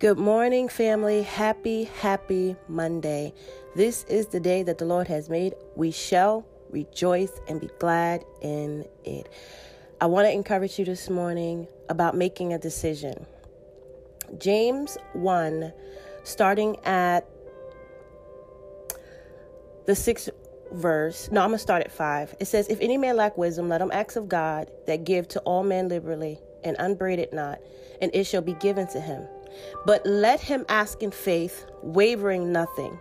Good morning, family. Happy, happy Monday. This is the day that the Lord has made. We shall rejoice and be glad in it. I want to encourage you this morning about making a decision. James 1, starting at the sixth verse. No, I'm going to start at 5. It says, If any man lack wisdom, let him ask of God that give to all men liberally and unbraid it not, and it shall be given to him. But let him ask in faith, wavering nothing.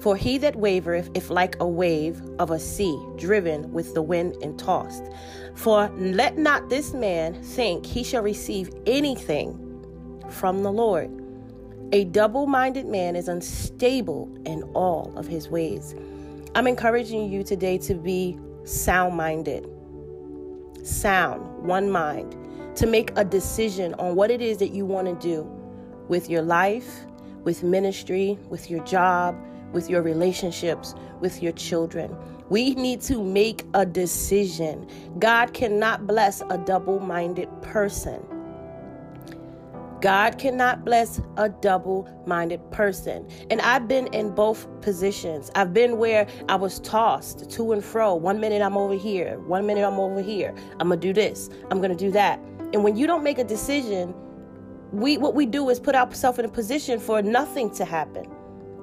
For he that wavereth, if like a wave of a sea, driven with the wind and tossed. For let not this man think he shall receive anything from the Lord. A double minded man is unstable in all of his ways. I'm encouraging you today to be sound minded, sound, one mind, to make a decision on what it is that you want to do with your life, with ministry, with your job, with your relationships, with your children. We need to make a decision. God cannot bless a double minded person. God cannot bless a double minded person. And I've been in both positions. I've been where I was tossed to and fro. One minute I'm over here, one minute I'm over here. I'm going to do this, I'm going to do that. And when you don't make a decision, we what we do is put ourselves in a position for nothing to happen.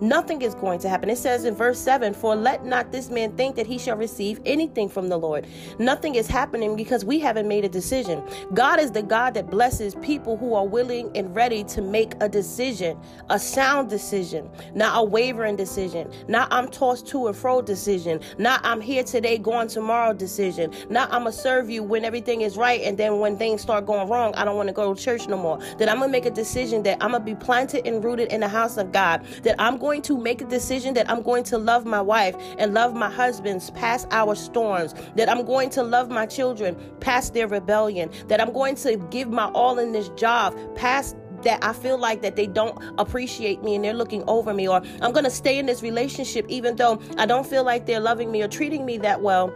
Nothing is going to happen. It says in verse 7 For let not this man think that he shall receive anything from the Lord. Nothing is happening because we haven't made a decision. God is the God that blesses people who are willing and ready to make a decision, a sound decision, not a wavering decision, not I'm tossed to and fro decision, not I'm here today, going tomorrow decision, not I'm going to serve you when everything is right and then when things start going wrong, I don't want to go to church no more. That I'm going to make a decision that I'm going to be planted and rooted in the house of God, that I'm going going to make a decision that I'm going to love my wife and love my husbands past our storms, that I'm going to love my children past their rebellion, that I'm going to give my all in this job past that I feel like that they don't appreciate me and they're looking over me or I'm going to stay in this relationship even though I don't feel like they're loving me or treating me that well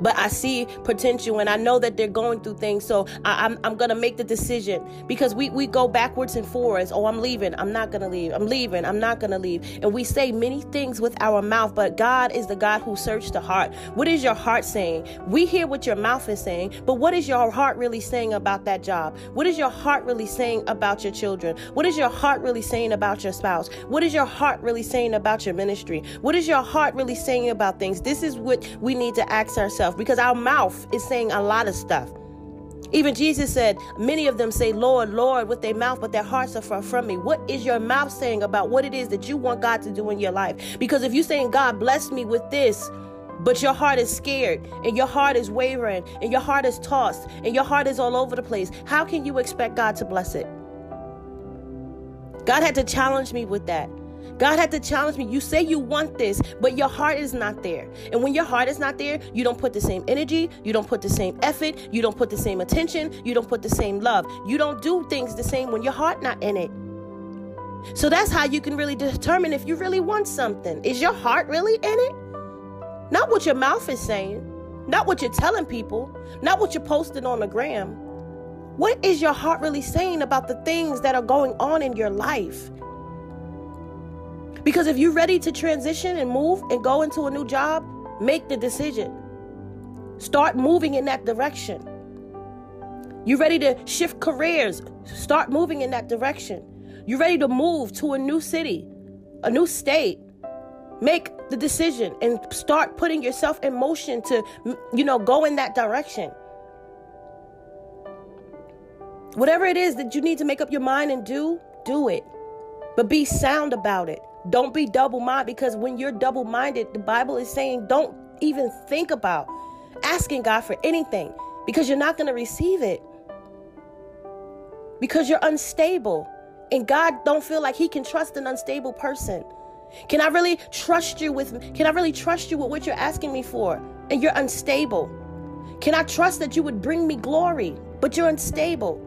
but I see potential and I know that they're going through things. So I, am I'm, I'm gonna make the decision because we we go backwards and forwards. Oh, I'm leaving. I'm not gonna leave. I'm leaving. I'm not gonna leave. And we say many things with our mouth, but God is the God who searches the heart. What is your heart saying? We hear what your mouth is saying, but what is your heart really saying about that job? What is your heart really saying about your children? What is your heart really saying about your spouse? What is your heart really saying about your ministry? What is your heart really saying about things? This is what we need to ask ourselves because our mouth is saying a lot of stuff. Even Jesus said, Many of them say, Lord, Lord, with their mouth, but their hearts are far from me. What is your mouth saying about what it is that you want God to do in your life? Because if you're saying, God, bless me with this, but your heart is scared and your heart is wavering and your heart is tossed and your heart is all over the place, how can you expect God to bless it? God had to challenge me with that. God had to challenge me. You say you want this, but your heart is not there. And when your heart is not there, you don't put the same energy, you don't put the same effort, you don't put the same attention, you don't put the same love. You don't do things the same when your heart not in it. So that's how you can really determine if you really want something. Is your heart really in it? Not what your mouth is saying, not what you're telling people, not what you're posting on the gram. What is your heart really saying about the things that are going on in your life? Because if you're ready to transition and move and go into a new job, make the decision. Start moving in that direction. You're ready to shift careers, start moving in that direction. You're ready to move to a new city, a new state. Make the decision and start putting yourself in motion to, you know, go in that direction. Whatever it is that you need to make up your mind and do, do it. But be sound about it. Don't be double minded because when you're double minded, the Bible is saying don't even think about asking God for anything because you're not going to receive it. Because you're unstable and God don't feel like he can trust an unstable person. Can I really trust you with can I really trust you with what you're asking me for and you're unstable? Can I trust that you would bring me glory but you're unstable?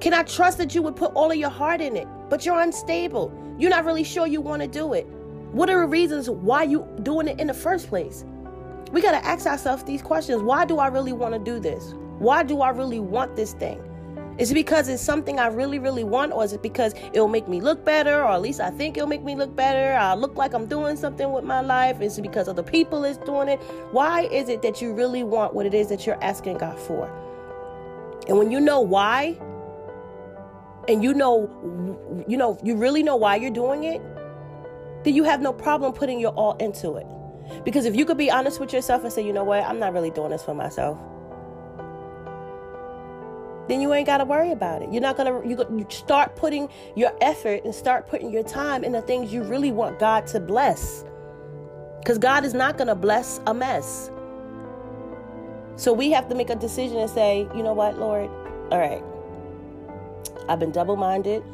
Can I trust that you would put all of your heart in it but you're unstable? You're not really sure you want to do it. What are the reasons why you doing it in the first place? We got to ask ourselves these questions. Why do I really want to do this? Why do I really want this thing? Is it because it's something I really, really want, or is it because it'll make me look better, or at least I think it'll make me look better? I look like I'm doing something with my life. Is it because other people is doing it? Why is it that you really want what it is that you're asking God for? And when you know why, and you know, you know, you really know why you're doing it, then you have no problem putting your all into it. Because if you could be honest with yourself and say, you know what, I'm not really doing this for myself then you ain't got to worry about it. You're not going to, you start putting your effort and start putting your time in the things you really want God to bless. Because God is not to bless a mess. So we have to make a decision and say, you know what, Lord? All right. I've been double minded.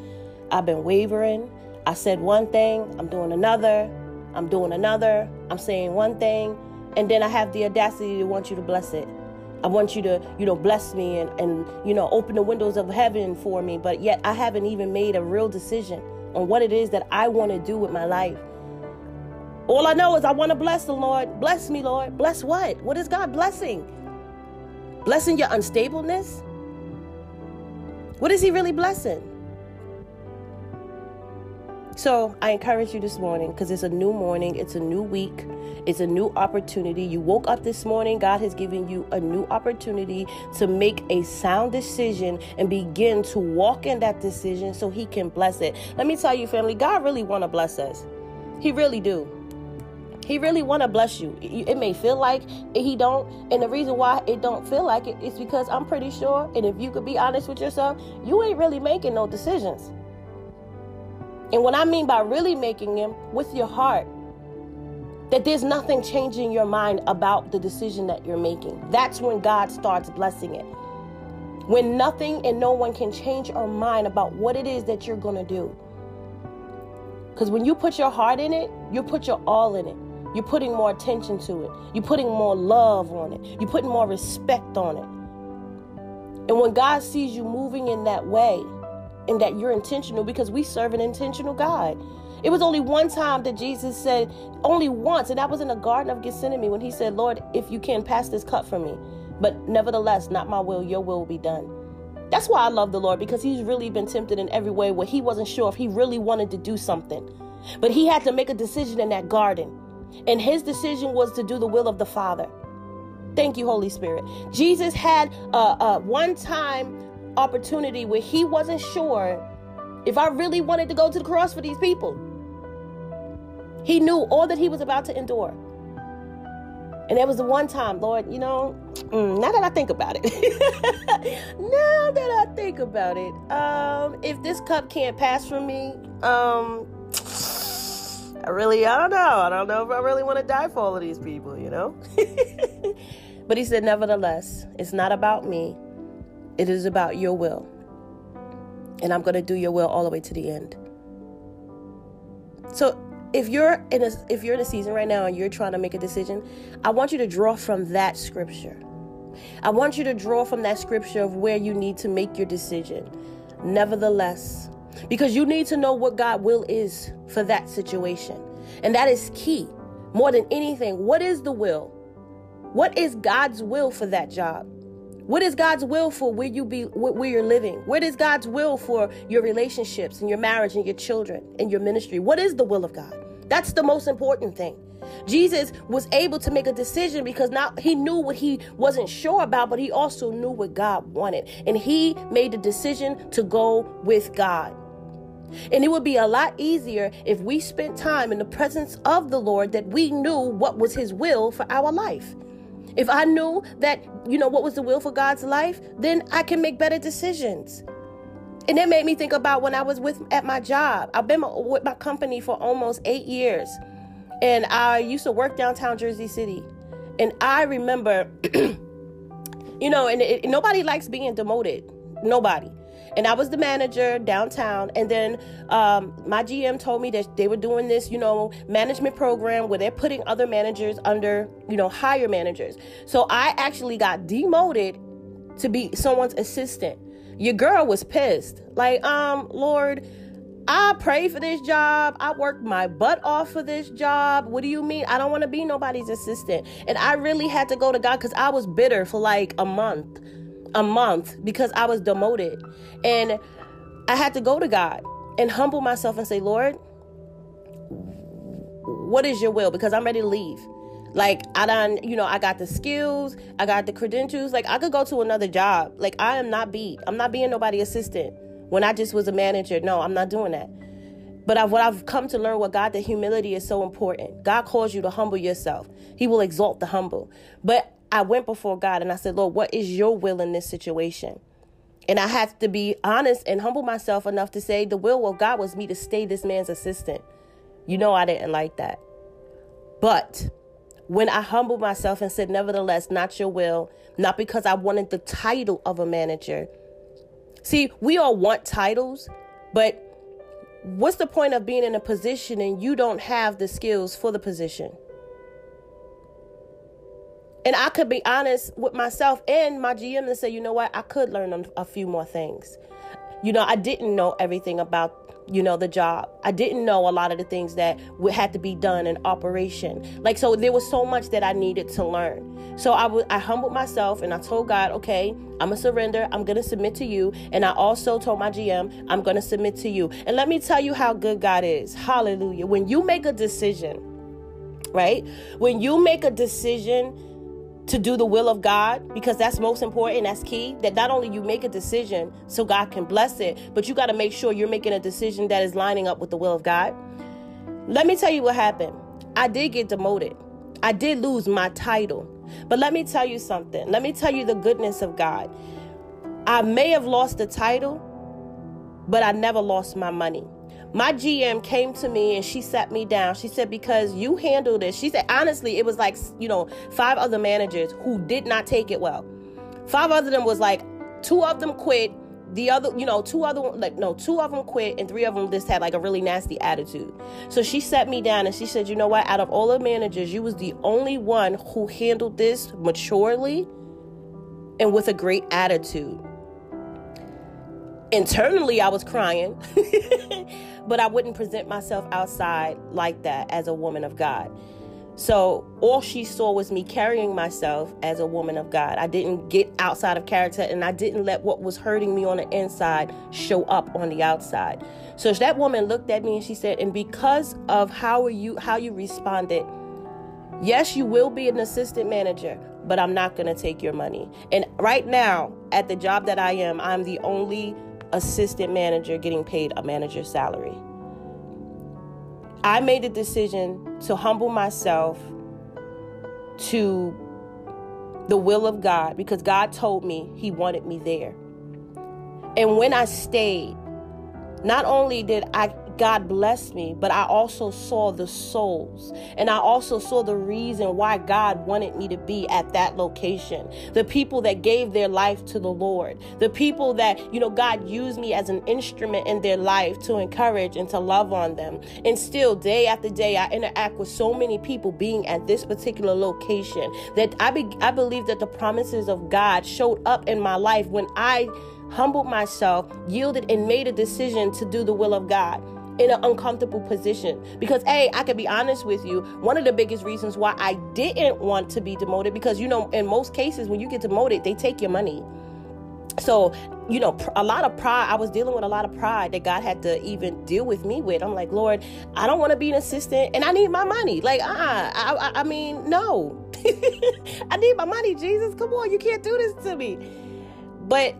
I've been wavering. I said one thing, I'm doing another. I'm doing another. I'm saying one thing. And then I have the audacity to want you to bless it. I want you to, you know, bless me and, and, you know, open the windows of heaven for me. But yet I haven't even made a real decision on what it is that I want to do with my life. All I know is I want to bless the Lord. Bless me, Lord. Bless what? What is God blessing? Blessing your unstableness? What is He really blessing? So I encourage you this morning because it's a new morning, it's a new week, it's a new opportunity. You woke up this morning, God has given you a new opportunity to make a sound decision and begin to walk in that decision so He can bless it. Let me tell you, family, God really want to bless us. He really do. He really want to bless you. It may feel like he don't, and the reason why it don't feel like it is because I'm pretty sure, and if you could be honest with yourself, you ain't really making no decisions. And what I mean by really making them with your heart, that there's nothing changing your mind about the decision that you're making. That's when God starts blessing it. When nothing and no one can change our mind about what it is that you're going to do. Because when you put your heart in it, you put your all in it. You're putting more attention to it. You're putting more love on it. You're putting more respect on it. And when God sees you moving in that way, and that you're intentional because we serve an intentional God. It was only one time that Jesus said, only once, and that was in the Garden of Gethsemane when he said, Lord, if you can pass this cup from me, but nevertheless, not my will, your will will be done. That's why I love the Lord because he's really been tempted in every way where he wasn't sure if he really wanted to do something. But he had to make a decision in that garden. And his decision was to do the will of the Father. Thank you, Holy Spirit. Jesus had a, a one time opportunity where he wasn't sure if I really wanted to go to the cross for these people. He knew all that he was about to endure. And that was the one time, Lord, you know, mm, now that I think about it, now that I think about it, um, if this cup can't pass from me, um, I really, I don't know. I don't know if I really want to die for all of these people, you know? but he said, nevertheless, it's not about me, it is about your will. And I'm going to do your will all the way to the end. So, if you're in a if you're in a season right now and you're trying to make a decision, I want you to draw from that scripture. I want you to draw from that scripture of where you need to make your decision. Nevertheless, because you need to know what God will is for that situation. And that is key. More than anything, what is the will? What is God's will for that job? What is God's will for where you be where you're living? What is God's will for your relationships and your marriage and your children and your ministry? What is the will of God? That's the most important thing. Jesus was able to make a decision because now he knew what he wasn't sure about, but he also knew what God wanted. And he made the decision to go with God. And it would be a lot easier if we spent time in the presence of the Lord that we knew what was his will for our life. If I knew that, you know, what was the will for God's life, then I can make better decisions. And it made me think about when I was with at my job. I've been with my company for almost eight years. And I used to work downtown Jersey City. And I remember, you know, and it, nobody likes being demoted. Nobody and I was the manager downtown. And then um, my GM told me that they were doing this, you know, management program where they're putting other managers under, you know, higher managers. So I actually got demoted to be someone's assistant. Your girl was pissed. Like, um, Lord, I pray for this job. I worked my butt off for this job. What do you mean? I don't want to be nobody's assistant. And I really had to go to God because I was bitter for like a month. a month because I was demoted. And I had to go to God and humble myself and say, Lord, what is your will? Because I'm ready to leave. Like I done, you know, I got the skills, I got the credentials. Like I could go to another job. Like I am not beat. I'm not being nobody assistant. When I just was a manager, no, I'm not doing that. But I've, what I've come to learn with God, that humility is so important. God calls you to humble yourself. He will exalt the humble. But I went before God and I said, Lord, what is your will in this situation? And I had to be honest and humble myself enough to say the will of God was me to stay this man's assistant. You know, I didn't like that. But when I humbled myself and said, Nevertheless, not your will, not because I wanted the title of a manager. See, we all want titles, but what's the point of being in a position and you don't have the skills for the position? And I could be honest with myself and my GM and say, you know what, I could learn a few more things. You know, I didn't know everything about, you know, the job. I didn't know a lot of the things that would had to be done in operation. Like, so there was so much that I needed to learn. So I, humbled myself and I told God, okay, I'm to surrender. I'm to submit to you. And I also told my GM, I'm to submit to you. And let me tell you how good God is. Hallelujah. When you make a decision, right? When you make a decision, to do the will of God because that's most important. That's key. That not only you make a decision so God can bless it, but you got to make sure you're making a decision that is lining up with the will of God. Let me tell you what happened. I did get demoted. I did lose my title. But let me tell you something. Let me tell you the goodness of God. I may have lost the title, but I never lost my money my GM came to me and she sat me down. She said, Because you handled it. She said, Honestly, it was like, you know, five other managers who did not take it well. Five other them was like, two of them quit. The other, you know, two other, like, no, two of them quit and three of them just had like a really nasty attitude. So she sat me down and she said, You know what? Out of all the managers, you was the only one who handled this maturely and with a great attitude internally I was crying, but I wouldn't present myself outside like that as a woman of God. So all she saw was me carrying myself as a woman of God. I didn't get outside of character and I didn't let what was hurting me on the inside show up on the outside. So that woman looked at me and she said, "And because of how you how you responded, yes, you will be an assistant manager, but I'm not going to take your money." And right now, at the job that I am, I'm the only assistant manager getting paid a manager's salary. I made the decision to humble myself to the will of God because God told me He wanted me there. And when I stayed, not only did I God blessed me, but I also saw the souls. And I also saw the reason why God wanted me to be at that location. The people that gave their life to the Lord. The people that, you know, God used me as an instrument in their life to encourage and to love on them. And still, day after day, I interact with so many people being at this particular location that I, be, I believe that the promises of God showed up in my life when I humbled myself, yielded, and made a decision to do the will of God in an uncomfortable position. Because, hey, I can be honest with you, one of the biggest reasons why I didn't want to be demoted, because, you know, in most cases, when you get demoted, they take your money. So, you know, a lot of pride, I was dealing with a lot of pride that God had to even deal with me with. I'm like, Lord, I don't want to be an assistant and I need my money. Like, uh uh I, I mean, no. I need my money, Jesus. Come on, you can't do this to me. But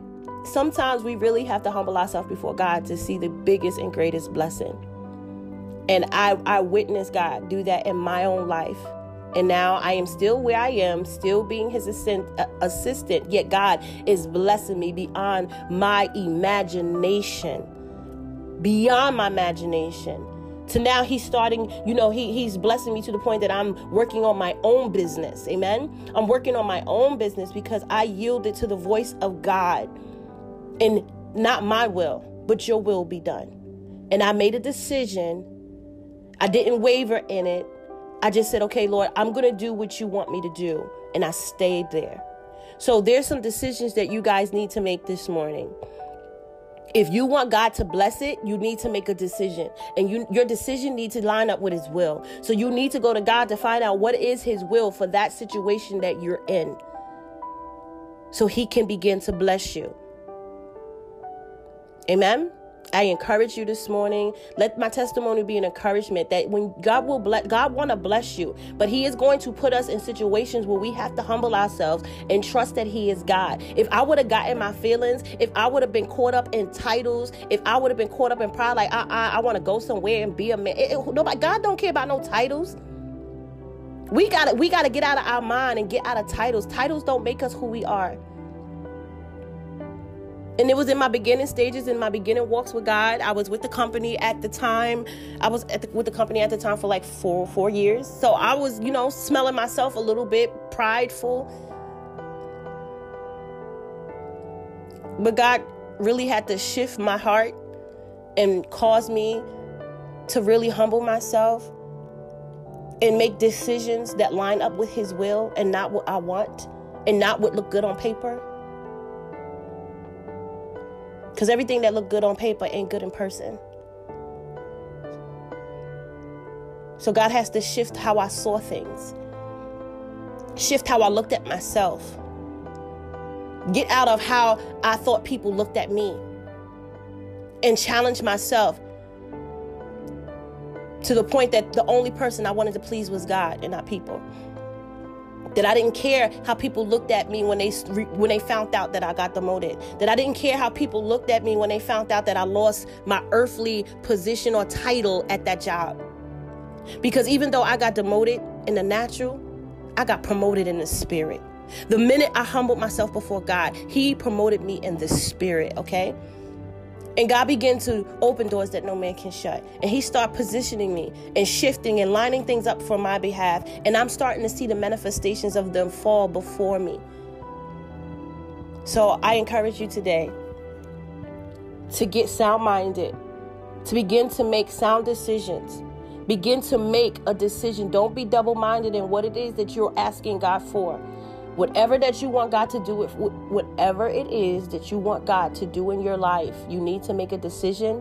sometimes we really have to humble ourselves before God to see the biggest and greatest blessing. And I, I witnessed God do that in my own life. And now I am still where I am, still being his uh, assistant, yet God is blessing me beyond my imagination. Beyond my imagination. To now he's starting, you know, he, he's blessing me to the point that I'm working on my own business. Amen. I'm working on my own business because I yielded to the voice of God and not my will, but your will be done. And I made a decision. I didn't waver in it. I just said, okay, Lord, I'm going to do what you want me to do. And I stayed there. So there's some decisions that you guys need to make this morning. If you want God to bless it, you need to make a decision. And you, your decision needs to line up with his will. So you need to go to God to find out what is his will for that situation that you're in. so he can begin to bless you. Amen. I encourage you this morning. Let my testimony be an encouragement that when God will bless, God want to bless you, but He is going to put us in situations where we have to humble ourselves and trust that He is God. If I would have gotten my feelings, if I would have been caught up in titles, if I would have been caught up in pride, like uh-uh, I, I, I want to go somewhere and be a man. It, it, nobody, God don't care about no titles. We gotta, we gotta get out of our mind and get out of titles. Titles don't make us who we are. And it was in my beginning stages, in my beginning walks with God. I was with the company at the time. I was the, with the company at the time for like four four years. So I was, you know, smelling myself a little bit prideful. But God really had to shift my heart and cause me to really humble myself and make decisions that line up with His will and not what I want and not what look good on paper. Because everything that looked good on paper ain't good in person. So God has to shift how I saw things, shift how I looked at myself, get out of how I thought people looked at me, and challenge myself to the point that the only person I wanted to please was God and not people that I didn't care how people looked at me when they when they found out that I got demoted. That I didn't care how people looked at me when they found out that I lost my earthly position or title at that job. Because even though I got demoted in the natural, I got promoted in the spirit. The minute I humbled myself before God, He promoted me in the spirit, okay? And God began to open doors that no man can shut. And He started positioning me and shifting and lining things up for my behalf. And I'm starting to see the manifestations of them fall before me. So I encourage you today to get sound minded, to begin to make sound decisions. Begin to make a decision. Don't be double minded in what it is that you're asking God for. Whatever that you want God to do, with whatever it is that you want God to do in your life, you need to make a decision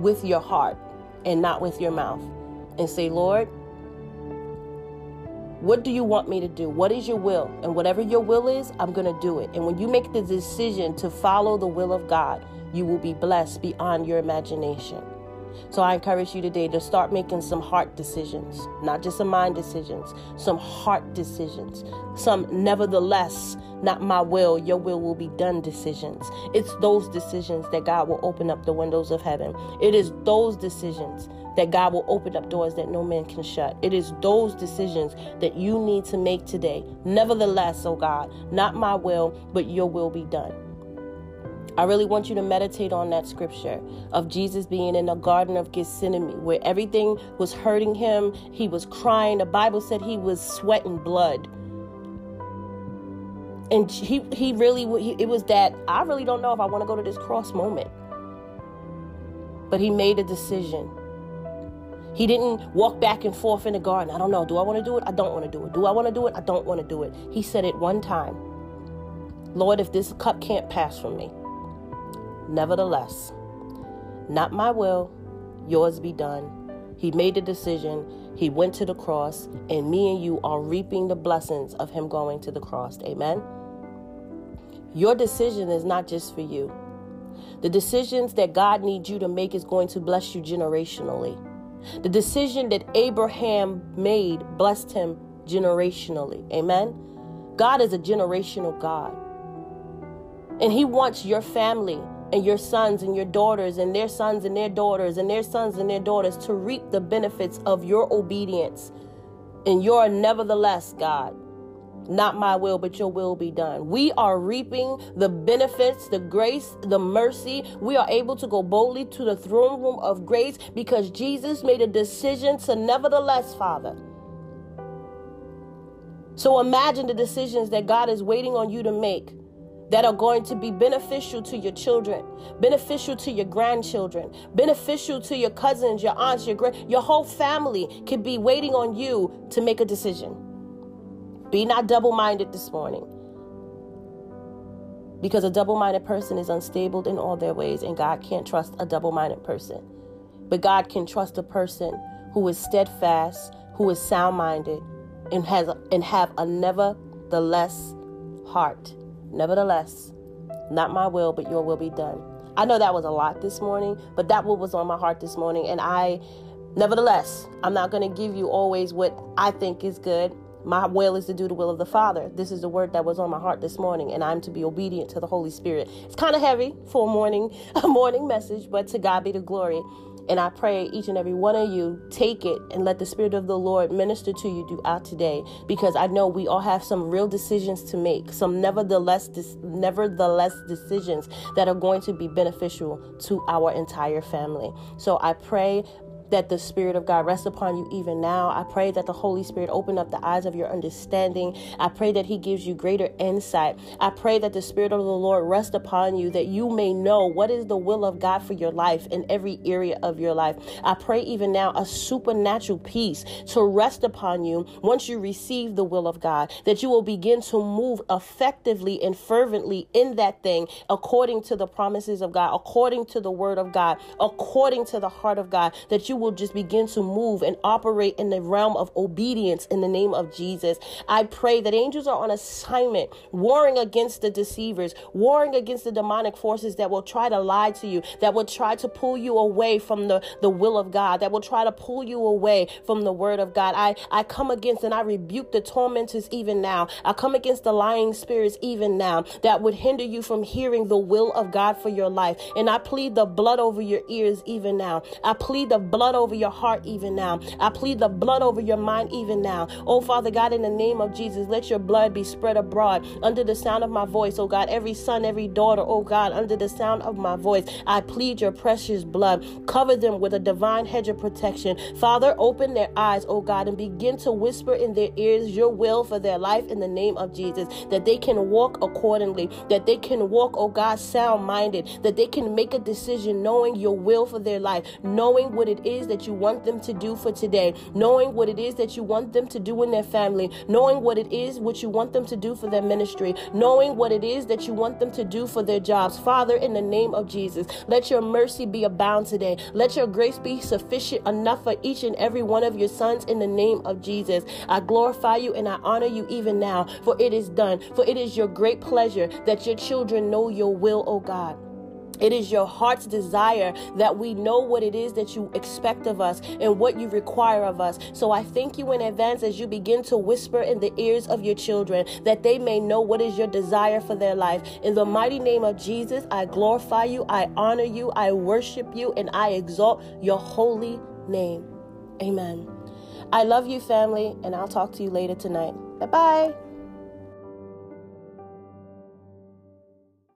with your heart and not with your mouth. And say, Lord, what do you want me to do? What is your will? And whatever your will is, I'm going to do it. And when you make the decision to follow the will of God, you will be blessed beyond your imagination. So I encourage you today to start making some heart decisions, not just some mind decisions, some heart decisions, some nevertheless, not my will, your will will be done decisions. It's those decisions that God will open up the windows of heaven. It is those decisions that God will open up doors that no man can shut. It is those decisions that you need to make today. Nevertheless, oh God, not my will, but your will be done. I really want you to meditate on that scripture of Jesus being in the Garden of Gethsemane, where everything was hurting him. He was crying. The Bible said he was sweating blood. And he, he really, he, it was that I really don't know if I want to go to this cross moment. But he made a decision. He didn't walk back and forth in the garden. I don't know. Do I want to do it? I don't want to do it. Do I want to do it? I don't want to do it. He said it one time Lord, if this cup can't pass from me, Nevertheless, not my will, yours be done. He made the decision. He went to the cross, and me and you are reaping the blessings of him going to the cross. Amen. Your decision is not just for you. The decisions that God needs you to make is going to bless you generationally. The decision that Abraham made blessed him generationally. Amen. God is a generational God. And he wants your family and your sons and your daughters and their sons and their daughters and their sons and their daughters to reap the benefits of your obedience and your nevertheless, God. Not my will, but your will be done. We are reaping the benefits, the grace, the mercy. We are able to go boldly to the throne room of grace because Jesus made a decision to nevertheless, Father. So imagine the decisions that God is waiting on you to make that are going to be beneficial to your children, beneficial to your grandchildren, beneficial to your cousins, your aunts, your grand, your whole family can be waiting on you to make a decision. Be not double-minded this morning. Because a double-minded person is unstable in all their ways and God can't trust a double-minded person. But God can trust a person who is steadfast, who is sound-minded and has and have a nevertheless heart Nevertheless, not my will, but your will be done. I know that was a lot this morning, but that was on my heart this morning. And I, nevertheless, I'm not going to give you always what I think is good. My will is to do the will of the Father. This is the word that was on my heart this morning, and I'm to be obedient to the Holy Spirit. It's kind of heavy for a morning, a morning message, but to God be the glory. And I pray each and every one of you take it and let the Spirit of the Lord minister to you throughout today because I know we all have some real decisions to make, some nevertheless, nevertheless decisions that are going to be beneficial to our entire family. So I pray that the Spirit of God rest upon you even now. I pray that the Holy Spirit open up the eyes of your understanding. I pray that He gives you greater insight. I pray that the Spirit of the Lord rest upon you that you may know what is the will of God for your life in every area of your life. I pray even now a supernatural peace to rest upon you once you receive the will of God, that you will begin to move effectively and fervently in that thing according to the promises of God, according to the word of God, according to the heart of God, that you you will just begin to move and operate in the realm of obedience in the name of Jesus. I pray that angels are on assignment, warring against the deceivers, warring against the demonic forces that will try to lie to you, that will try to pull you away from the, the will of God, that will try to pull you away from the word of God. I, I come against and I rebuke the tormentors even now. I come against the lying spirits even now that would hinder you from hearing the will of God for your life. And I plead the blood over your ears even now. I plead the blood blood over your heart even now. I plead the blood over your mind even now. Oh, Father God, in the name of Jesus, let your blood be spread abroad under the sound of my voice. Oh, God, every son, every daughter, oh, God, under the sound of my voice, I plead your precious blood. Cover them with a divine hedge of protection. Father, open their eyes, oh, God, and begin to whisper in their ears your will for their life in the name of Jesus, that they can walk accordingly, that they can walk, oh, God, sound minded, that they can make a decision knowing your will for their life, knowing what it is is that you want them to do for today, knowing what it is that you want them to do in their family, knowing what it is what you want them to do for their ministry, knowing what it is that you want them to do for their jobs. Father, in the name of Jesus, let your mercy be abound today. Let your grace be sufficient enough for each and every one of your sons in the name of Jesus. I glorify you and I honor you even now, for it is done. For it is your great pleasure that your children know your will, O God. It is your heart's desire that we know what it is that you expect of us and what you require of us. So I thank you in advance as you begin to whisper in the ears of your children that they may know what is your desire for their life. In the mighty name of Jesus, I glorify you, I honor you, I worship you, and I exalt your holy name. Amen. I love you, family, and I'll talk to you later tonight. Bye bye.